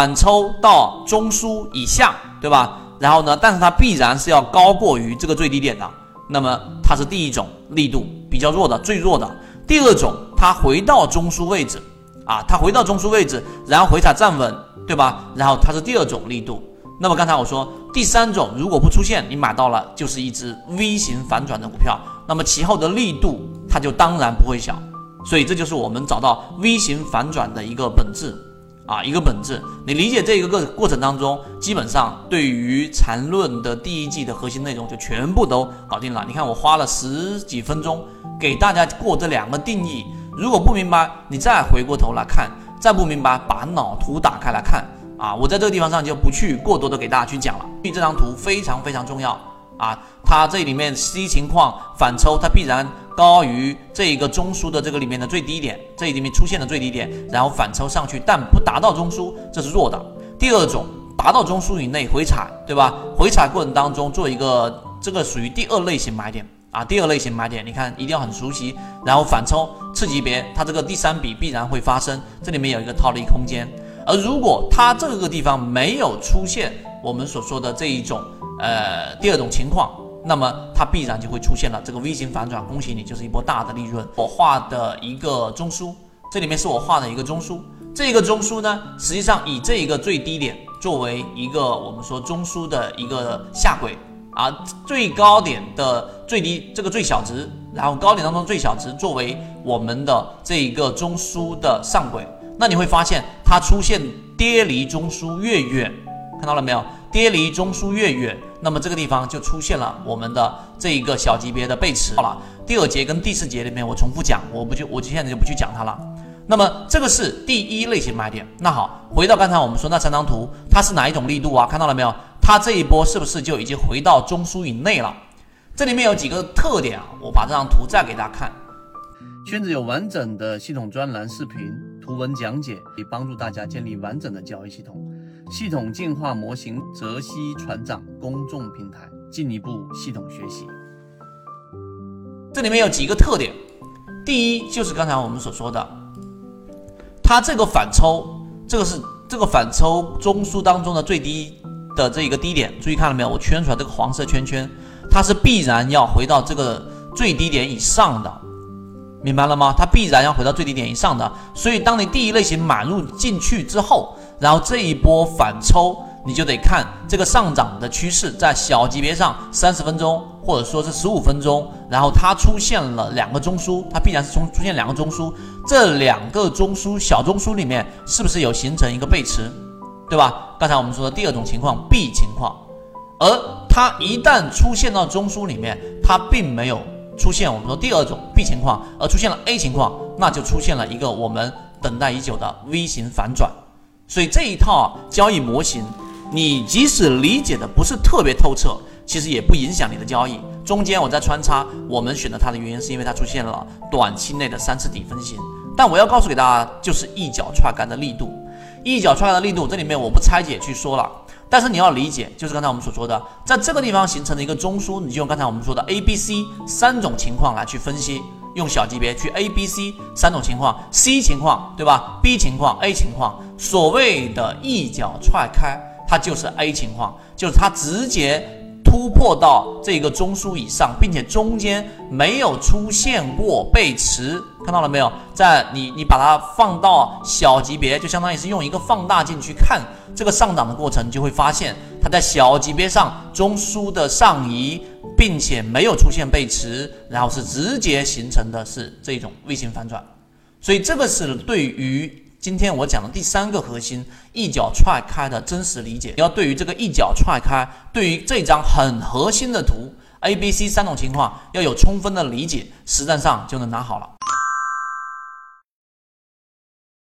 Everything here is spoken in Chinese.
反抽到中枢以下，对吧？然后呢，但是它必然是要高过于这个最低点的，那么它是第一种力度比较弱的，最弱的。第二种，它回到中枢位置，啊，它回到中枢位置，然后回踩站稳，对吧？然后它是第二种力度。那么刚才我说第三种，如果不出现，你买到了就是一只 V 型反转的股票，那么其后的力度它就当然不会小，所以这就是我们找到 V 型反转的一个本质啊，一个本质。你理解这一个过过程当中，基本上对于缠论的第一季的核心内容就全部都搞定了。你看我花了十几分钟给大家过这两个定义，如果不明白，你再回过头来看，再不明白，把脑图打开来看。啊，我在这个地方上就不去过多的给大家去讲了。注意这张图非常非常重要啊，它这里面 C 情况反抽，它必然高于这一个中枢的这个里面的最低点，这里面出现的最低点，然后反抽上去，但不达到中枢，这是弱的。第二种，达到中枢以内回踩，对吧？回踩过程当中做一个，这个属于第二类型买点啊，第二类型买点，你看一定要很熟悉，然后反抽次级别，它这个第三笔必然会发生，这里面有一个套利空间。而如果它这个地方没有出现我们所说的这一种呃第二种情况，那么它必然就会出现了这个 V 型反转，恭喜你，就是一波大的利润。我画的一个中枢，这里面是我画的一个中枢，这个中枢呢，实际上以这一个最低点作为一个我们说中枢的一个下轨啊，最高点的最低这个最小值，然后高点当中最小值作为我们的这一个中枢的上轨。那你会发现，它出现跌离中枢越远，看到了没有？跌离中枢越远，那么这个地方就出现了我们的这一个小级别的背驰。好了，第二节跟第四节里面我重复讲，我不就我就现在就不去讲它了。那么这个是第一类型买点。那好，回到刚才我们说那三张图，它是哪一种力度啊？看到了没有？它这一波是不是就已经回到中枢以内了？这里面有几个特点啊？我把这张图再给大家看。圈子有完整的系统专栏视频。图文讲解可以帮助大家建立完整的交易系统，系统进化模型泽西船长公众平台，进一步系统学习。这里面有几个特点，第一就是刚才我们所说的，它这个反抽，这个是这个反抽中枢当中的最低的这一个低点，注意看了没有？我圈出来这个黄色圈圈，它是必然要回到这个最低点以上的。明白了吗？它必然要回到最低点以上的，所以当你第一类型买入进去之后，然后这一波反抽，你就得看这个上涨的趋势，在小级别上三十分钟或者说是十五分钟，然后它出现了两个中枢，它必然是从出现两个中枢，这两个中枢小中枢里面是不是有形成一个背驰，对吧？刚才我们说的第二种情况 B 情况，而它一旦出现到中枢里面，它并没有。出现我们说第二种 B 情况，而出现了 A 情况，那就出现了一个我们等待已久的 V 型反转。所以这一套交易模型，你即使理解的不是特别透彻，其实也不影响你的交易。中间我在穿插，我们选择它的原因是因为它出现了短期内的三次底分型。但我要告诉给大家，就是一脚踹开的力度，一脚踹开的力度，这里面我不拆解去说了。但是你要理解，就是刚才我们所说的，在这个地方形成的一个中枢，你就用刚才我们说的 A、B、C 三种情况来去分析，用小级别去 A、B、C 三种情况，C 情况对吧？B 情况、A 情况，所谓的一脚踹开，它就是 A 情况，就是它直接。突破到这个中枢以上，并且中间没有出现过背驰，看到了没有？在你你把它放到小级别，就相当于是用一个放大镜去看这个上涨的过程，就会发现它在小级别上中枢的上移，并且没有出现背驰，然后是直接形成的是这种 V 型反转，所以这个是对于。今天我讲的第三个核心，一脚踹开的真实理解，要对于这个一脚踹开，对于这张很核心的图 A、B、C 三种情况要有充分的理解，实战上就能拿好了。